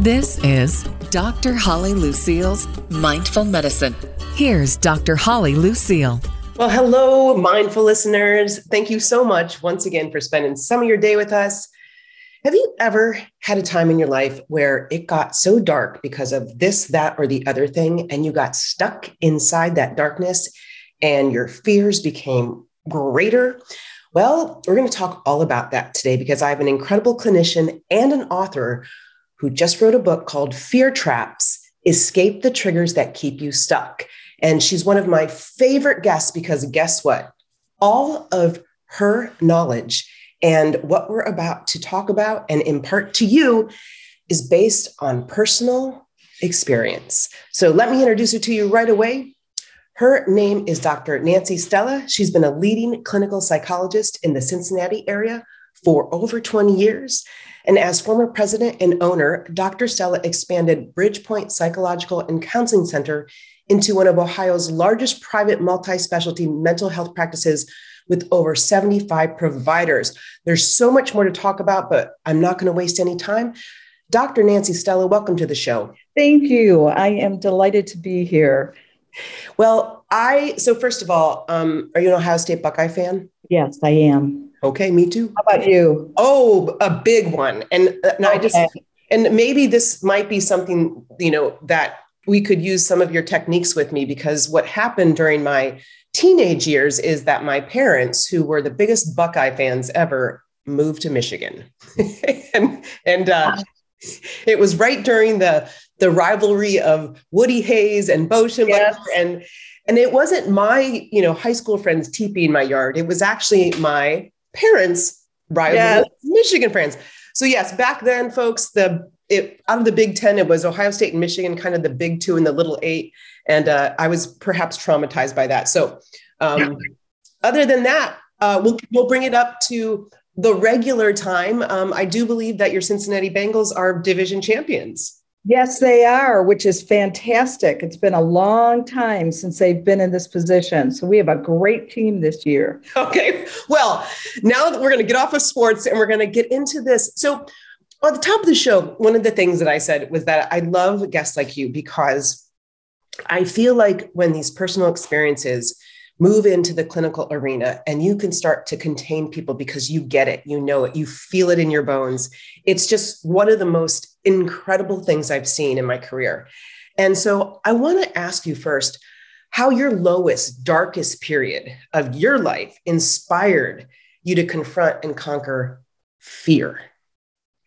This is Dr. Holly Lucille's Mindful Medicine. Here's Dr. Holly Lucille. Well, hello, mindful listeners. Thank you so much once again for spending some of your day with us. Have you ever had a time in your life where it got so dark because of this, that, or the other thing, and you got stuck inside that darkness and your fears became greater? Well, we're going to talk all about that today because I have an incredible clinician and an author who just wrote a book called Fear Traps Escape the Triggers That Keep You Stuck. And she's one of my favorite guests because guess what? All of her knowledge and what we're about to talk about and impart to you is based on personal experience. So let me introduce her to you right away. Her name is Dr. Nancy Stella. She's been a leading clinical psychologist in the Cincinnati area for over 20 years. And as former president and owner, Dr. Stella expanded BridgePointe Psychological and Counseling Center into one of Ohio's largest private multi specialty mental health practices with over 75 providers. There's so much more to talk about, but I'm not going to waste any time. Dr. Nancy Stella, welcome to the show. Thank you. I am delighted to be here. Well, I, so first of all, um, are you an Ohio State Buckeye fan? Yes, I am. Okay, me too. How about you? Oh, a big one. And, uh, and okay. I just and maybe this might be something, you know, that we could use some of your techniques with me because what happened during my teenage years is that my parents, who were the biggest Buckeye fans ever, moved to Michigan. and and uh, it was right during the the rivalry of Woody Hayes and Bo yes. and and it wasn't my you know high school friends teepee in my yard. It was actually my parents' rival yes. Michigan friends. So yes, back then, folks, the it, out of the Big Ten, it was Ohio State and Michigan, kind of the Big Two and the Little Eight, and uh, I was perhaps traumatized by that. So, um, yeah. other than that, uh, we'll we'll bring it up to the regular time. Um, I do believe that your Cincinnati Bengals are division champions. Yes, they are, which is fantastic. It's been a long time since they've been in this position. So we have a great team this year. Okay. Well, now that we're going to get off of sports and we're going to get into this. So, on the top of the show, one of the things that I said was that I love guests like you because I feel like when these personal experiences move into the clinical arena and you can start to contain people because you get it, you know it, you feel it in your bones. It's just one of the most incredible things I've seen in my career. And so I want to ask you first how your lowest, darkest period of your life inspired you to confront and conquer fear.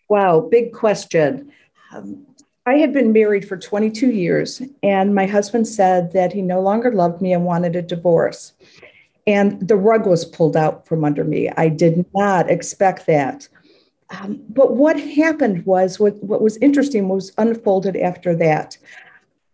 Wow, big question. Um, I had been married for 22 years, and my husband said that he no longer loved me and wanted a divorce. And the rug was pulled out from under me. I did not expect that. Um, but what happened was what, what was interesting was unfolded after that.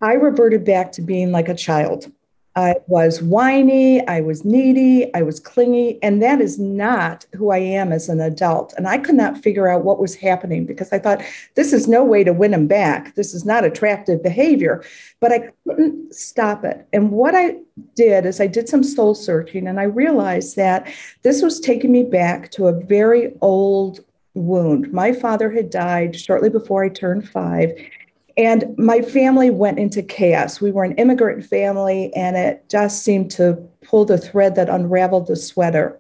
I reverted back to being like a child. I was whiny, I was needy, I was clingy, and that is not who I am as an adult. And I could not figure out what was happening because I thought this is no way to win him back. This is not attractive behavior, but I couldn't stop it. And what I did is I did some soul searching and I realized that this was taking me back to a very old wound. My father had died shortly before I turned five, and my family went into chaos. We were an immigrant family, and it just seemed to pull the thread that unraveled the sweater.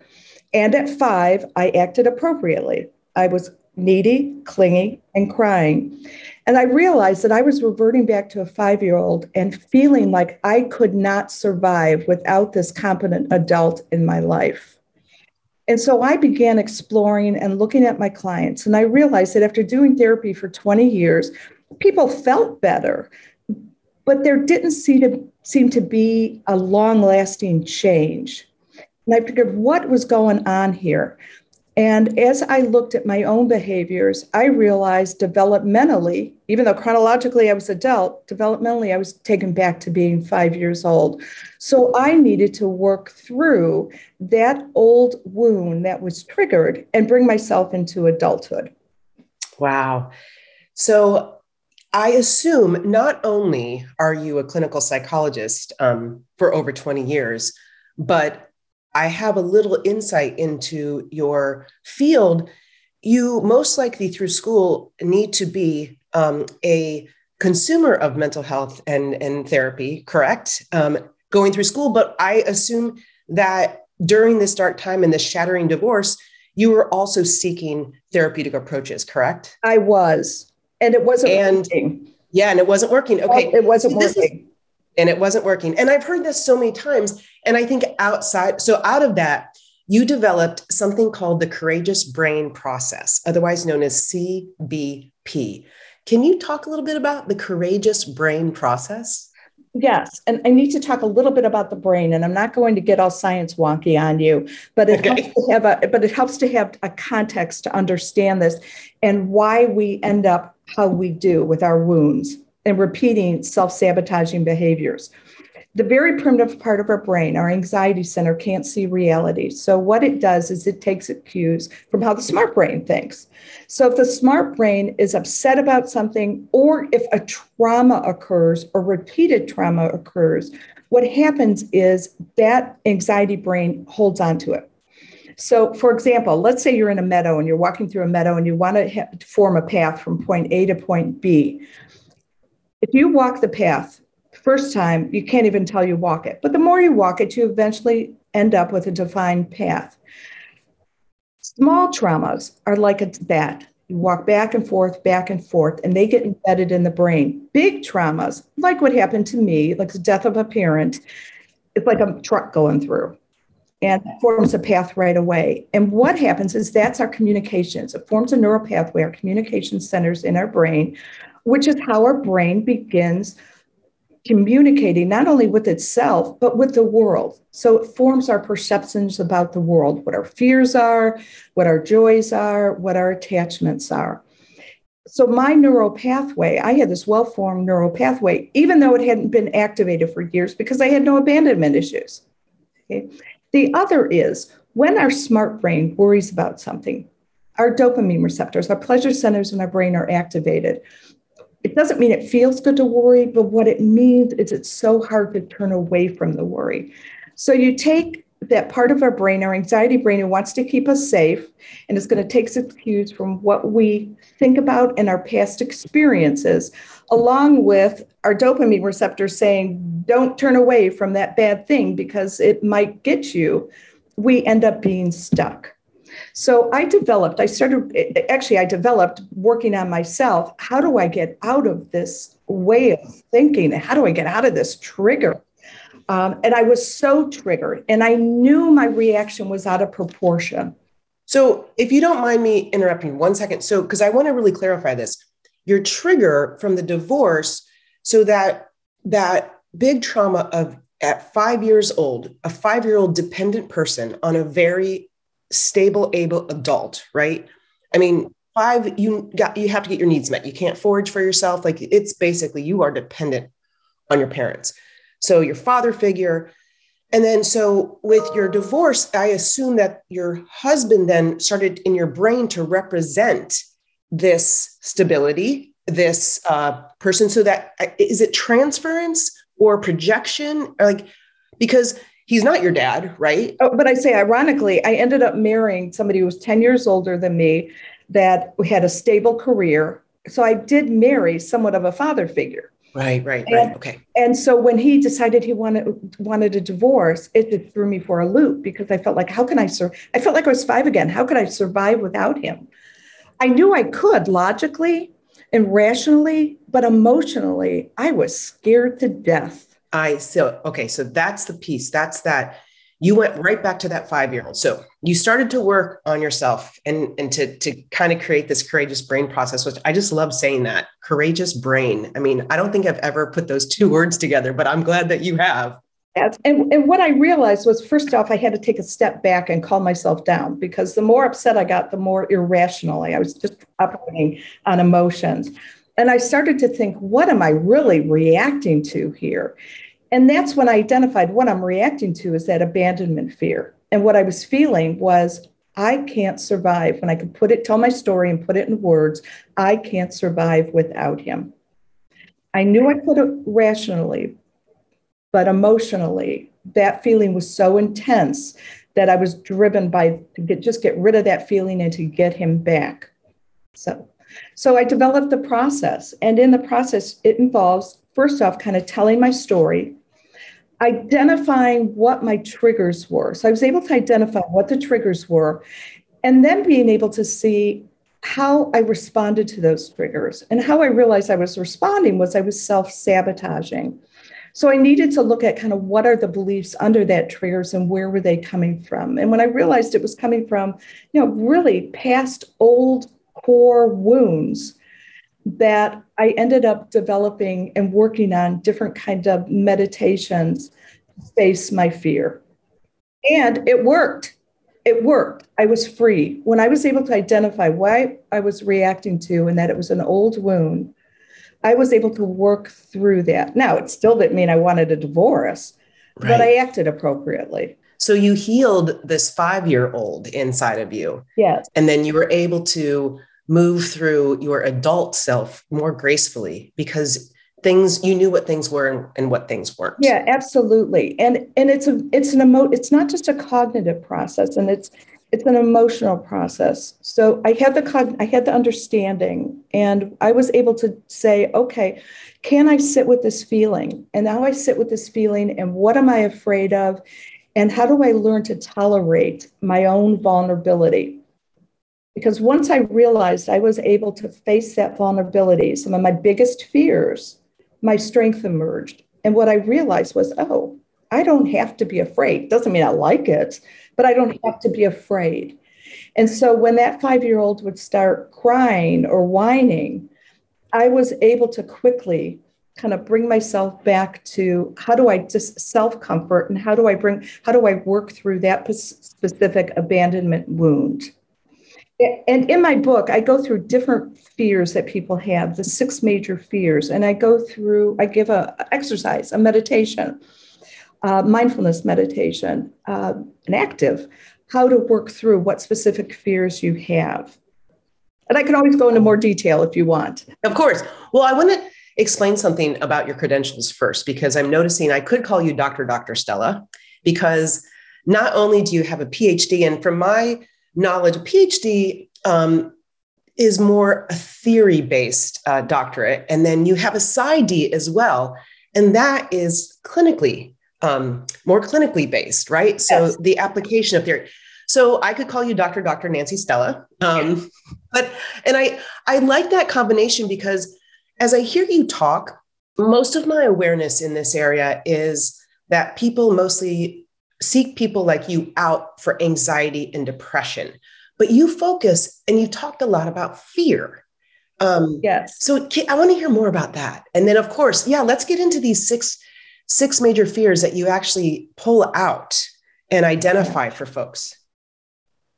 And at five, I acted appropriately. I was needy, clingy, and crying. And I realized that I was reverting back to a five year old and feeling like I could not survive without this competent adult in my life. And so I began exploring and looking at my clients. And I realized that after doing therapy for 20 years, people felt better, but there didn't seem to, seem to be a long lasting change. And I figured, what was going on here? And as I looked at my own behaviors, I realized developmentally, even though chronologically I was adult, developmentally I was taken back to being five years old. So I needed to work through that old wound that was triggered and bring myself into adulthood. Wow. So I assume not only are you a clinical psychologist um, for over 20 years, but I have a little insight into your field. You most likely through school need to be um, a consumer of mental health and, and therapy, correct? Um, going through school, but I assume that during this dark time and this shattering divorce, you were also seeking therapeutic approaches, correct? I was, and it wasn't and, working. Yeah, and it wasn't working. Okay, it wasn't working. Is, and it wasn't working. And I've heard this so many times. And I think outside, so out of that, you developed something called the courageous brain process, otherwise known as CBP. Can you talk a little bit about the courageous brain process? Yes, and I need to talk a little bit about the brain, and I'm not going to get all science wonky on you, but it okay. helps to have a but it helps to have a context to understand this and why we end up how we do with our wounds and repeating self-sabotaging behaviors the very primitive part of our brain, our anxiety center, can't see reality. So, what it does is it takes cues from how the smart brain thinks. So, if the smart brain is upset about something, or if a trauma occurs or repeated trauma occurs, what happens is that anxiety brain holds on to it. So, for example, let's say you're in a meadow and you're walking through a meadow and you want to ha- form a path from point A to point B. If you walk the path first time, you can't even tell you walk it. But the more you walk it, you eventually end up with a defined path. Small traumas are like a bat. You walk back and forth, back and forth, and they get embedded in the brain. Big traumas, like what happened to me, like the death of a parent, it's like a truck going through and forms a path right away. And what happens is that's our communications. It forms a neural pathway, our communication centers in our brain, which is how our brain begins communicating not only with itself, but with the world. So it forms our perceptions about the world, what our fears are, what our joys are, what our attachments are. So my neural pathway, I had this well-formed neural pathway, even though it hadn't been activated for years because I had no abandonment issues. Okay. The other is when our smart brain worries about something, our dopamine receptors, our pleasure centers in our brain are activated it doesn't mean it feels good to worry, but what it means is it's so hard to turn away from the worry. So you take that part of our brain, our anxiety brain, who wants to keep us safe, and it's going to take its cues from what we think about and our past experiences, along with our dopamine receptors saying, don't turn away from that bad thing because it might get you. We end up being stuck. So I developed, I started, actually, I developed working on myself. How do I get out of this way of thinking? How do I get out of this trigger? Um, and I was so triggered, and I knew my reaction was out of proportion. So, if you don't mind me interrupting one second, so because I want to really clarify this, your trigger from the divorce, so that that big trauma of at five years old, a five year old dependent person on a very stable, able adult, right? I mean, five, you got you have to get your needs met. You can't forage for yourself. Like it's basically you are dependent on your parents. So your father figure. And then so with your divorce, I assume that your husband then started in your brain to represent this stability, this uh, person. So that uh, it transference or projection? Or like because he's not your dad, right? Oh, but I say, ironically, I ended up marrying somebody who was 10 years older than me that had a stable career. So I did marry somewhat of a father figure. Right, right, and, right. Okay. And so when he decided he wanted wanted a divorce, it just threw me for a loop because I felt like, how can I sur- I felt like I was five again. How could I survive without him? I knew I could logically and rationally, but emotionally, I was scared to death. I so okay, so that's the piece. That's that you went right back to that five year old. So you started to work on yourself and, and to, to kind of create this courageous brain process, which I just love saying that courageous brain. I mean, I don't think I've ever put those two words together, but I'm glad that you have. And, and what I realized was first off, I had to take a step back and calm myself down because the more upset I got, the more irrationally I was just operating on emotions. And I started to think, what am I really reacting to here? And that's when I identified what I'm reacting to is that abandonment fear. And what I was feeling was, I can't survive. When I could put it, tell my story and put it in words, I can't survive without him. I knew I could rationally, but emotionally, that feeling was so intense that I was driven by to get, just get rid of that feeling and to get him back. So So I developed the process. And in the process, it involves, first off, kind of telling my story, identifying what my triggers were. So I was able to identify what the triggers were, and then being able to see how I responded to those triggers. And how I realized I was responding was I was self sabotaging. So I needed to look at kind of what are the beliefs under that triggers and where were they coming from. And when I realized it was coming from, you know, really past old core wounds that I ended up developing and working on different kind of meditations to face my fear. And it worked. It worked. I was free. When I was able to identify why I was reacting to and that it was an old wound, I was able to work through that. Now, it still didn't mean I wanted a divorce, right. but I acted appropriately. So you healed this five year old inside of you. Yes. And then you were able to move through your adult self more gracefully because things you knew what things were and, and, what things weren't yeah absolutely and and it's a it's an emo it's not just a cognitive process and it's it's an emotional process so i had the i had the understanding and i was able to say okay can i sit with this feeling and now i sit with this feeling and what am i afraid of and how do i learn to tolerate my own vulnerability because once I realized I was able to face that vulnerability, some of my biggest fears, my strength emerged. And what I realized was, oh, I don't have to be afraid. Doesn't mean I like it, but I don't have to be afraid. And so when that five year old would start crying or whining, I was able to quickly kind of bring myself back to how do I just self comfort and how do I bring, how do I work through that specific abandonment wound? and in my book i go through different fears that people have the six major fears and i go through i give a exercise a meditation uh, mindfulness meditation uh, an active how to work through what specific fears you have and i can always go into more detail if you want of course well i want to explain something about your credentials first because i'm noticing i could call you dr dr stella because not only do you have a phd and from my knowledge. A PhD um, is more a theory based uh, doctorate. And then you have a PsyD as well. And that is clinically, um, more clinically based, right? So yes. the application of theory. So I could call you Dr. Dr. Nancy Stella. Um, but, and I, I like that combination because as I hear you talk, most of my awareness in this area is that people mostly seek people like you out for anxiety and depression. But you focus and you talked a lot about fear. Um, yes. So I want to hear more about that. And then, of course, yeah, let's get into these six six major fears that you actually pull out and identify for folks.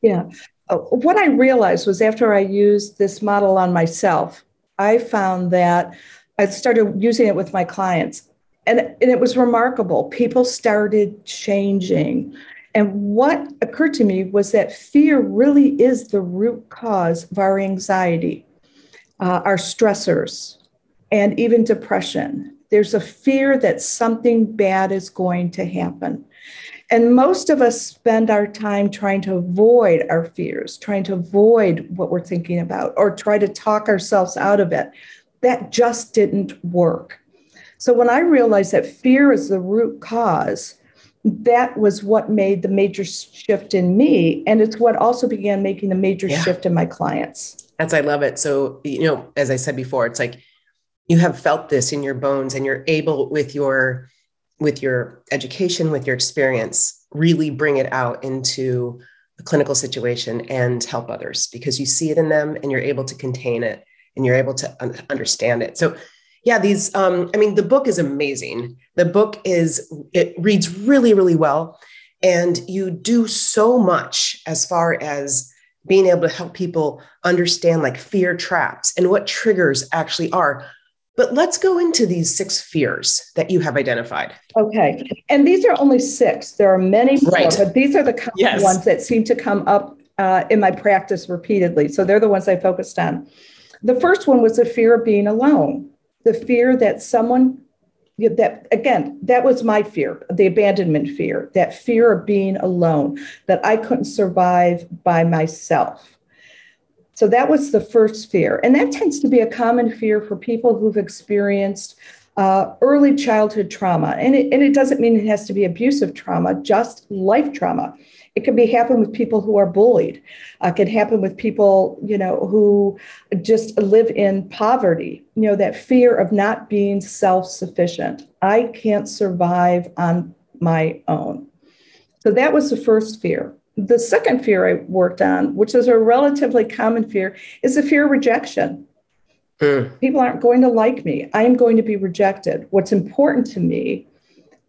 Yeah. Uh, what I realized was after I used this model on myself, I found that I started using it with my clients and, and it was remarkable. People started changing. And what occurred to me was that fear really is the root cause of our anxiety, uh, our stressors, and even depression. There's a fear that something bad is going to happen. And most of us spend our time trying to avoid our fears, trying to avoid what we're thinking about, or try to talk ourselves out of it. That just didn't work. So when I realized that fear is the root cause, that was what made the major shift in me. And it's what also began making the major yeah. shift in my clients. That's, I love it. So, you know, as I said before, it's like you have felt this in your bones and you're able with your, with your education, with your experience, really bring it out into a clinical situation and help others because you see it in them and you're able to contain it and you're able to un- understand it. So yeah these um, i mean the book is amazing. The book is it reads really really well. And you do so much as far as being able to help people understand like fear traps and what triggers actually are but let's go into these six fears that you have identified. Okay. And these are only six. There are many more right. but these are the common yes. ones that seem to come up uh, in my practice repeatedly. So they're the ones i focused on. The first one was the fear of being alone the fear that someone that again that was my fear the abandonment fear that fear of being alone that i couldn't survive by myself So that was the first fear. And that tends to be a common fear for people who've experienced uh, early childhood trauma. And it, and it doesn't mean it has to be abusive trauma, just life trauma. It can be happen with people who are bullied. Uh, it can happen with people, you know, who just live in poverty. You know, that fear of not being self-sufficient. I can't survive on my own. So that was the first fear. The second fear I worked on, which is a relatively common fear, is the fear of rejection. Mm. People aren't going to like me. I am going to be rejected. What's important to me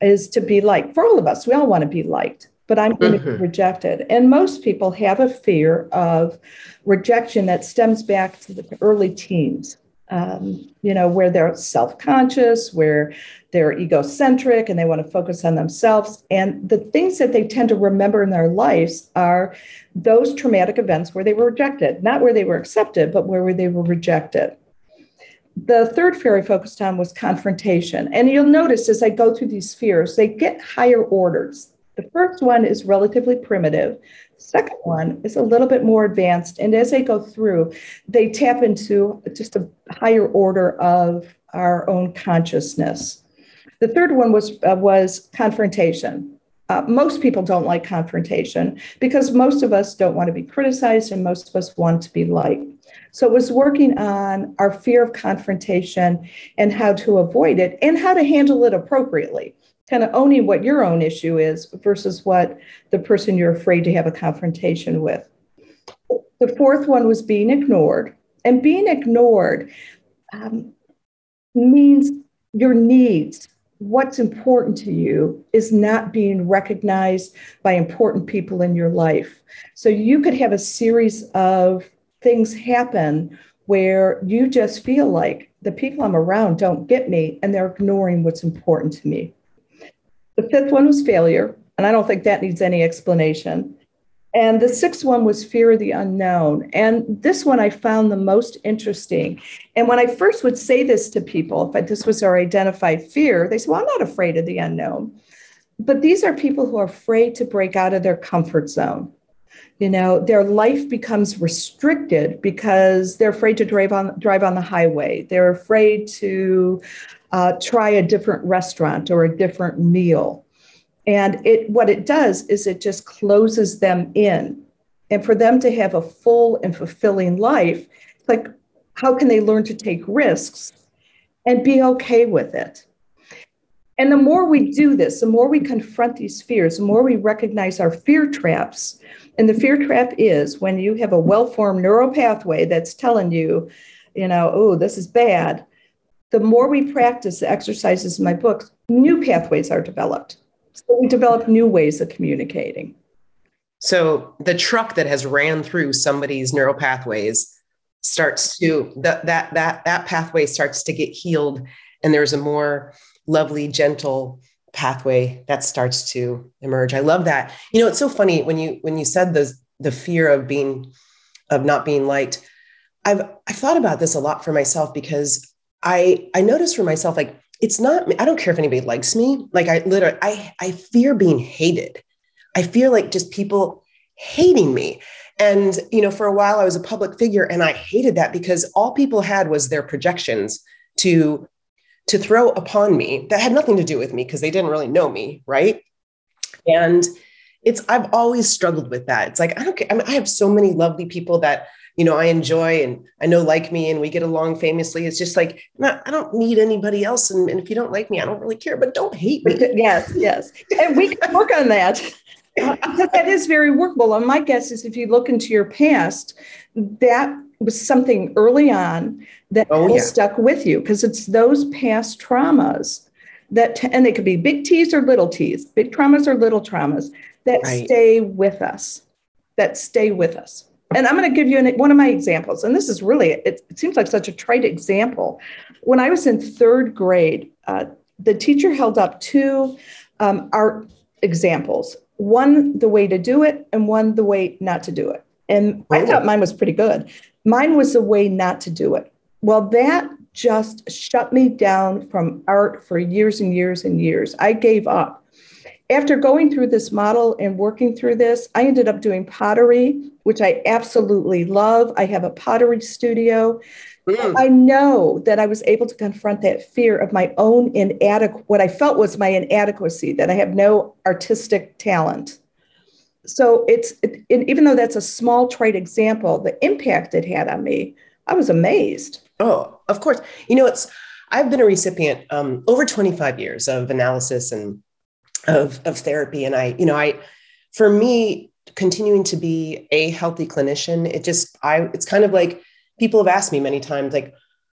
is to be liked. For all of us, we all want to be liked but I'm going mm-hmm. to be mm-hmm. rejected. And most people have a fear of rejection that stems back to the early teens. Um, you know, where they're self conscious, where they're egocentric and they want to focus on themselves. And the things that they tend to remember in their lives are those traumatic events where they were rejected, not where they were accepted, but where they were rejected. The third fear I focused on was confrontation. And you'll notice as I go through these fears, they get higher orders. The first one is relatively primitive. Second one is a little bit more advanced. And as they go through, they tap into just a higher order of our own consciousness. The third one was, uh, was confrontation. Uh, most people don't like confrontation because most of us don't want to be criticized and most of us want to be liked. So it was working on our fear of confrontation and how to avoid it and how to handle it appropriately kind of owning what your own issue is versus what the person you're afraid to have a confrontation with. The fourth one was being ignored. And being ignored um, means your needs, what's important to you, is not being recognized by important people in your life. So you could have a series of things happen where you just feel like the people I'm around don't get me and they're ignoring what's important to me. The fifth one was failure, and I don't think that needs any explanation. And the sixth one was fear of the unknown. And this one I found the most interesting. And when I first would say this to people, if this was our identified fear, they said, Well, I'm not afraid of the unknown. But these are people who are afraid to break out of their comfort zone. You know, their life becomes restricted because they're afraid to drive on drive on the highway. They're afraid to uh, try a different restaurant or a different meal. And it what it does is it just closes them in. And for them to have a full and fulfilling life, like how can they learn to take risks and be okay with it? And the more we do this, the more we confront these fears, the more we recognize our fear traps. And the fear trap is when you have a well formed neural pathway that's telling you, you know, oh, this is bad the more we practice the exercises in my books, new pathways are developed. So we develop new ways of communicating. So the truck that has ran through somebody's neural pathways starts to that that that that pathway starts to get healed and there's a more lovely gentle pathway that starts to emerge. I love that. You know, it's so funny when you when you said the the fear of being of not being liked. I've I've thought about this a lot for myself because I I notice for myself like it's not I don't care if anybody likes me. Like I literally I I fear being hated. I fear like just people hating me. And you know, for a while I was a public figure and I hated that because all people had was their projections to to throw upon me that had nothing to do with me because they didn't really know me, right? And it's I've always struggled with that. It's like I don't care. I, mean, I have so many lovely people that you know I enjoy and I know like me and we get along famously. It's just like not, I don't need anybody else, and, and, if you don't like me, I don't really care. But don't hate me. Yes, yes, and we can work on that. That is very workable. And my guess is if you look into your past, that was something early on that oh, yeah. stuck with you because it's those past traumas that, t- and they could be big T's or little T's, big traumas or little traumas that right. stay with us, that stay with us. And I'm going to give you an, one of my examples. And this is really, it, it, seems like such a trite example. When I was in third grade, uh, the teacher held up two um, art examples one, the way to do it, and one, the way not to do it. And I thought mine was pretty good. Mine was the way not to do it. Well, that just shut me down from art for years and years and years. I gave up after going through this model and working through this, I ended up doing pottery, which I absolutely love. I have a pottery studio. Mm. I know that I was able to confront that fear of my own inadequate, what I felt was my inadequacy, that I have no artistic talent. So it's, it, even though that's a small trite example, the impact it had on me, I was amazed. Oh, of course. You know, it's, I've been a recipient um, over 25 years of analysis and of, of therapy. And I, you know, I, for me, continuing to be a healthy clinician, it just, I, it's kind of like people have asked me many times, like,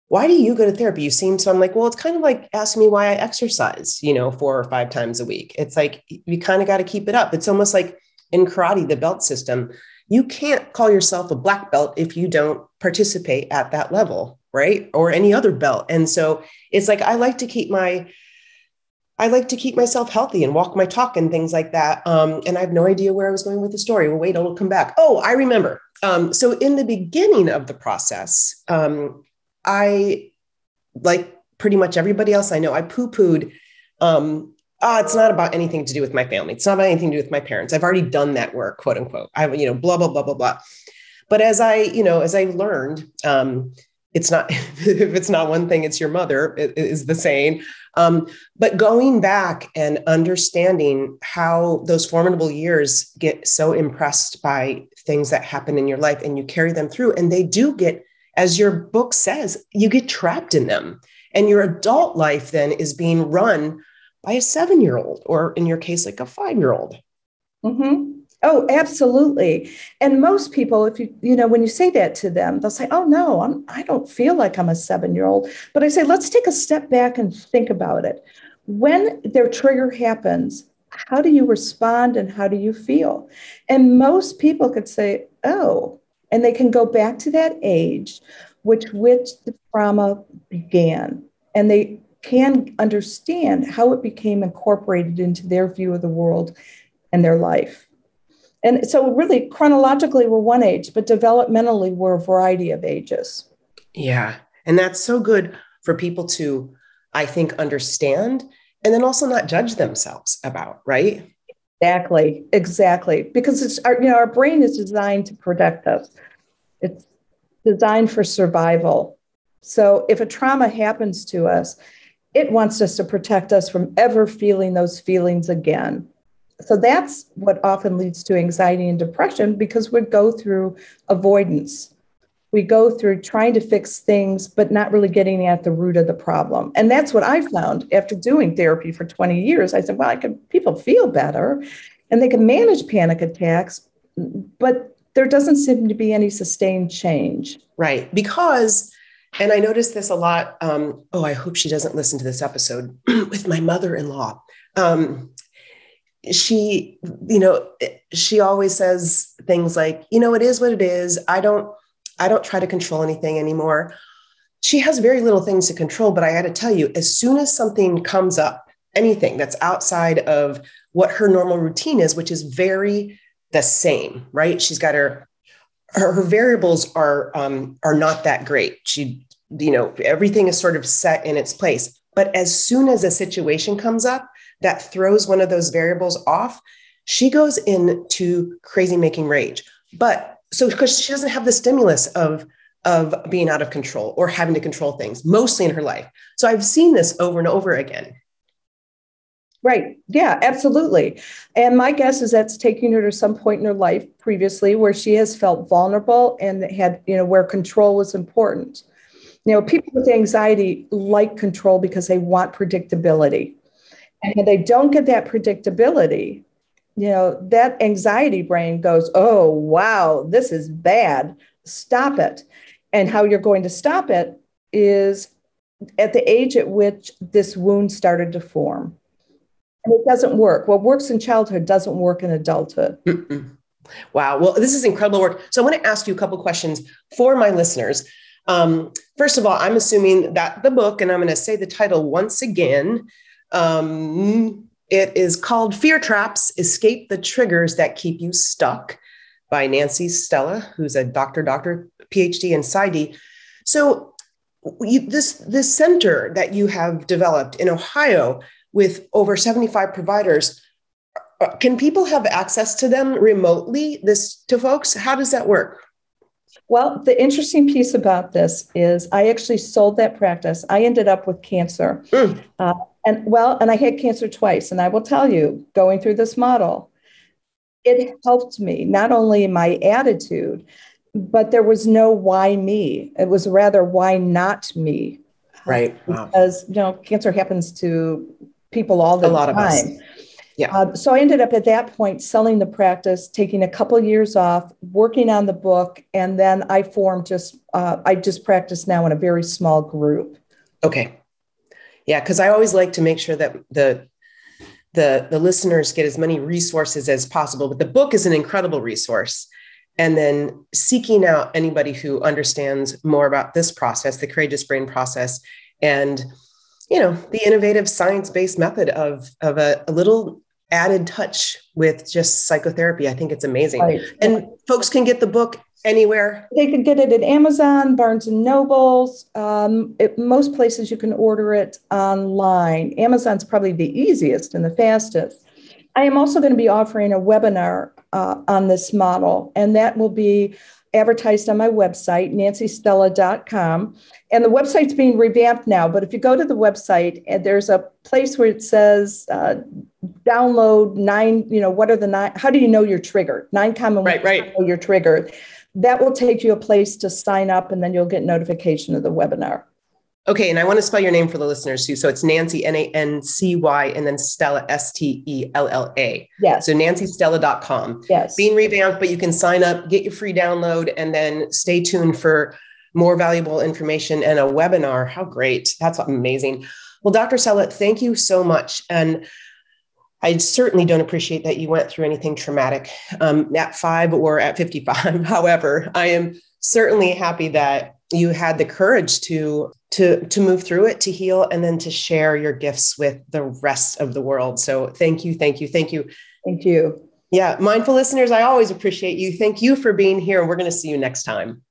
why do you go to therapy? You seem so, I'm like, well, it's kind of like asking me why I exercise, you know, four or five times a week. It's like, you kind of got to keep it up. It's almost like in karate, the belt system, you can't call yourself a black belt if you don't participate at that level, right? Or any other belt. And so it's like, I like to keep my, I like to keep myself healthy and walk my talk and things like that. Um, and I have no idea where I was going with the story. Well, wait, it'll come back. Oh, I remember. Um, so in the beginning of the process, um, I, like pretty much everybody else I know, I poo pooed. Um, oh, it's not about anything to do with my family. It's not about anything to do with my parents. I've already done that work, quote unquote. I, you know, blah blah blah blah blah. But as I, you know, as I learned, um, it's not if it's not one thing it's your mother is the saying. Um, but going back and understanding how those formidable years get so impressed by things that happen in your life and you carry them through and they do get as your book says you get trapped in them. And your adult life then is being run by a seven year old or in your case like a five year old mm-hmm. Oh, absolutely. And most people, if you, you know, when you say that to them, they'll say, Oh, no, I'm, I don't feel like I'm a seven year old. But I say, let's take a step back and think about it. When their trigger happens, how do you respond and how do you feel? And most people could say, Oh, and they can go back to that age which which the trauma began. And they can understand how it became incorporated into their view of the world and their life. And so, really, chronologically, we're one age, but developmentally, we're a variety of ages. Yeah. And that's so good for people to, I think, understand and then also not judge themselves about, right? Exactly. Exactly. Because it's our, you know, our brain is designed to protect us. It's designed for survival. So if a trauma happens to us, it wants us to protect us from ever feeling those feelings again so that's what often leads to anxiety and depression because we go through avoidance. We go through trying to fix things, but not really getting at the root of the problem. And that's what I found after doing therapy for 20 years. I said, well, I can people feel better and they can manage panic attacks, but there doesn't seem to be any sustained change. Right. Because and I noticed this a lot. Um, oh, I hope she doesn't listen to this episode with my mother in law. Um, she you know she always says things like you know it is what it is. I don't i don't try to control anything anymore. She has very little things to control but i got to tell you as soon as something comes up anything that's outside of what her normal routine is which is very the same right? She's got her her, her variables are um, are not that great. She you know everything is sort of set in its place. But as soon as a situation comes up that throws one of those variables off, she goes into crazy making rage. But so because she doesn't have the stimulus of of being out of control or having to control things mostly in her life. So I've seen this over and over again. Right. Yeah, absolutely. And my guess is that's taking her to some point in her life previously where she has felt vulnerable and had, you know, where control was important. You know, people with anxiety like control because they want predictability. And they don't get that predictability, you know, that anxiety brain goes, oh, wow, this is bad. Stop it. And how you're going to stop it is at the age at which this wound started to form. And it doesn't work. What works in childhood doesn't work in adulthood. Mm-mm. Wow. Well, this is incredible work. So I want to ask you a couple questions for my listeners. Um, first of all, I'm assuming that the book, and I'm going to say the title once again um, it is called Fear Traps Escape the Triggers That Keep You Stuck by Nancy Stella, who's a doctor, doctor, PhD in PsyD. So, you, this, this center that you have developed in Ohio with over 75 providers, uh, can people have access to them remotely this to folks how does that work well the interesting piece about this is i actually sold that practice i ended up with cancer mm. uh, and well and i had cancer twice and i will tell you going through this model it helped me not only in my attitude but there was no why me it was rather why not me right wow. because you know cancer happens to people all the a lot time. of us yeah. Uh, so I ended up at that point selling the practice, taking a couple years off, working on the book, and then I formed just uh, I just practice now in a very small group. Okay. Yeah, because I always like to make sure that the the the listeners get as many resources as possible. But the book is an incredible resource. And then seeking out anybody who understands more about this process, the courageous brain process, and you know the innovative science-based method of of a, a little added touch with just psychotherapy. I think it's amazing. Right. And folks can get the book anywhere. They can get it at Amazon, Barnes and Nobles. Um, it, most places you can order it online. Amazon's probably the easiest and the fastest. I am also going to be offering a webinar uh, on this model, and that will be advertised on my website, nancystella.com. And the website's being revamped now, but if you go to the website and there's a place where it says uh, download nine, you know, what are the nine, how do you know you're triggered? Nine common right, ways right. to know you're triggered. That will take you a place to sign up and then you'll get notification of the webinar. Okay, and I want to spell your name for the listeners too. So it's Nancy, N A N C Y, and then Stella, S T E L L A. Yes. So nancystella.com. Yes. Being revamped, but you can sign up, get your free download, and then stay tuned for more valuable information and a webinar. How great! That's amazing. Well, Dr. Stella, thank you so much. And I certainly don't appreciate that you went through anything traumatic um, at five or at 55. However, I am certainly happy that you had the courage to to to move through it to heal and then to share your gifts with the rest of the world. So thank you thank you thank you. Thank you. Yeah mindful listeners i always appreciate you. Thank you for being here and we're going to see you next time